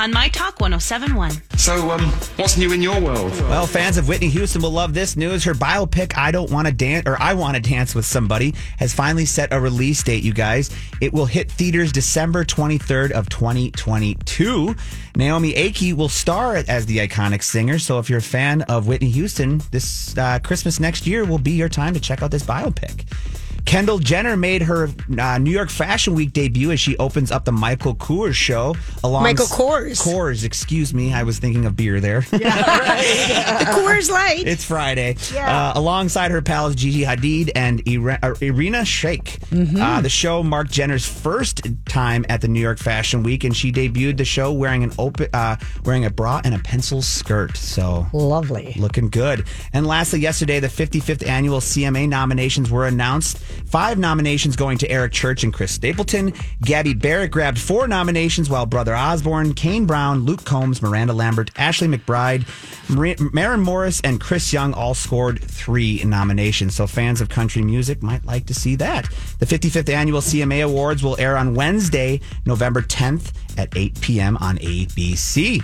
on My Talk 1071. So, um, what's new in your world? Well, fans of Whitney Houston will love this news. Her biopic, I Don't Want to Dance, or I Want to Dance with Somebody, has finally set a release date, you guys. It will hit theaters December 23rd of 2022. Naomi Ackie will star as the iconic singer. So if you're a fan of Whitney Houston, this uh, Christmas next year will be your time to check out this biopic. Kendall Jenner made her uh, New York Fashion Week debut as she opens up the Michael Kors show. Along Michael Kors. Kors, excuse me. I was thinking of beer there. yeah the Coors Light. It's Friday. Yeah. Uh, alongside her pals Gigi Hadid and Ira- uh, Irina Shayk. Uh, the show marked Jenner's first time at the New York Fashion Week, and she debuted the show wearing an open, uh, wearing a bra and a pencil skirt. So Lovely. looking good. And lastly, yesterday the 55th annual CMA nominations were announced. Five nominations going to Eric Church and Chris Stapleton. Gabby Barrett grabbed four nominations, while Brother Osborne, Kane Brown, Luke Combs, Miranda Lambert, Ashley McBryde, Mar- Maren Morris, and Chris Young all scored three nominations. So fans of country music might like to see that. The 55th annual CMA Awards will air on Wednesday, November 10th at 8 p.m. on ABC.